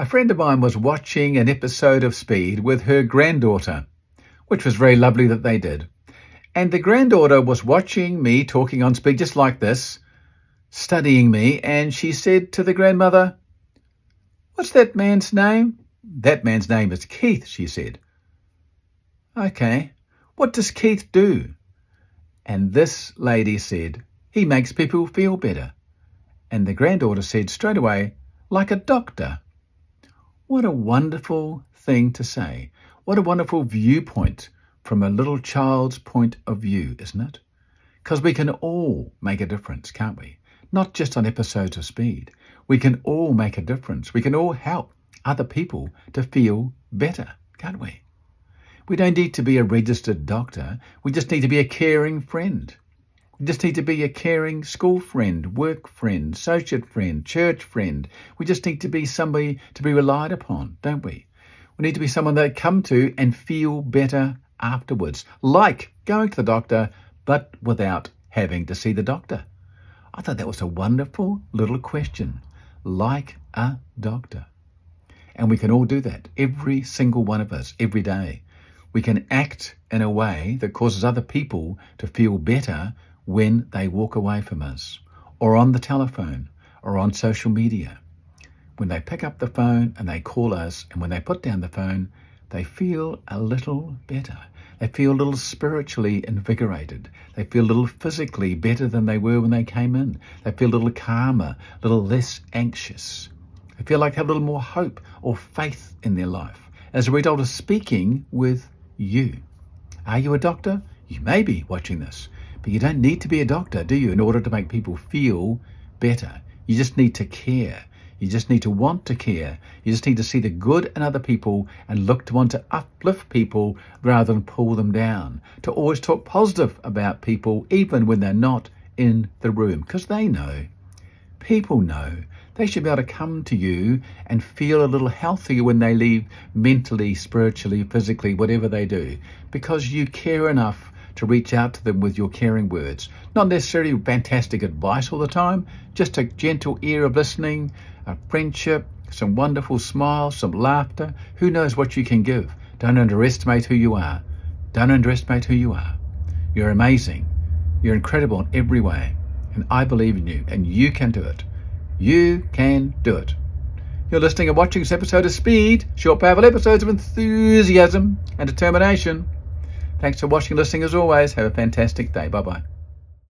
A friend of mine was watching an episode of Speed with her granddaughter, which was very lovely that they did. And the granddaughter was watching me talking on Speed just like this, studying me, and she said to the grandmother, What's that man's name? That man's name is Keith, she said. Okay, what does Keith do? And this lady said, He makes people feel better. And the granddaughter said straight away, like a doctor. What a wonderful thing to say. What a wonderful viewpoint from a little child's point of view, isn't it? Because we can all make a difference, can't we? Not just on episodes of Speed. We can all make a difference. We can all help other people to feel better, can't we? We don't need to be a registered doctor. We just need to be a caring friend. We just need to be a caring school friend, work friend, social friend, church friend. We just need to be somebody to be relied upon, don't we? We need to be someone that come to and feel better afterwards, like going to the doctor, but without having to see the doctor. I thought that was a wonderful little question, like a doctor. And we can all do that, every single one of us, every day we can act in a way that causes other people to feel better when they walk away from us, or on the telephone, or on social media. When they pick up the phone and they call us, and when they put down the phone, they feel a little better. They feel a little spiritually invigorated. They feel a little physically better than they were when they came in. They feel a little calmer, a little less anxious. They feel like they have a little more hope or faith in their life as a result of speaking with you. Are you a doctor? You may be watching this, but you don't need to be a doctor, do you, in order to make people feel better? You just need to care. You just need to want to care. You just need to see the good in other people and look to want to uplift people rather than pull them down. To always talk positive about people, even when they're not in the room, because they know. People know they should be able to come to you and feel a little healthier when they leave mentally, spiritually, physically, whatever they do, because you care enough to reach out to them with your caring words. Not necessarily fantastic advice all the time, just a gentle ear of listening, a friendship, some wonderful smiles, some laughter. Who knows what you can give? Don't underestimate who you are. Don't underestimate who you are. You're amazing. You're incredible in every way. And I believe in you, and you can do it. You can do it. You're listening and watching this episode of Speed, short, powerful episodes of enthusiasm and determination. Thanks for watching listening as always. Have a fantastic day. Bye bye.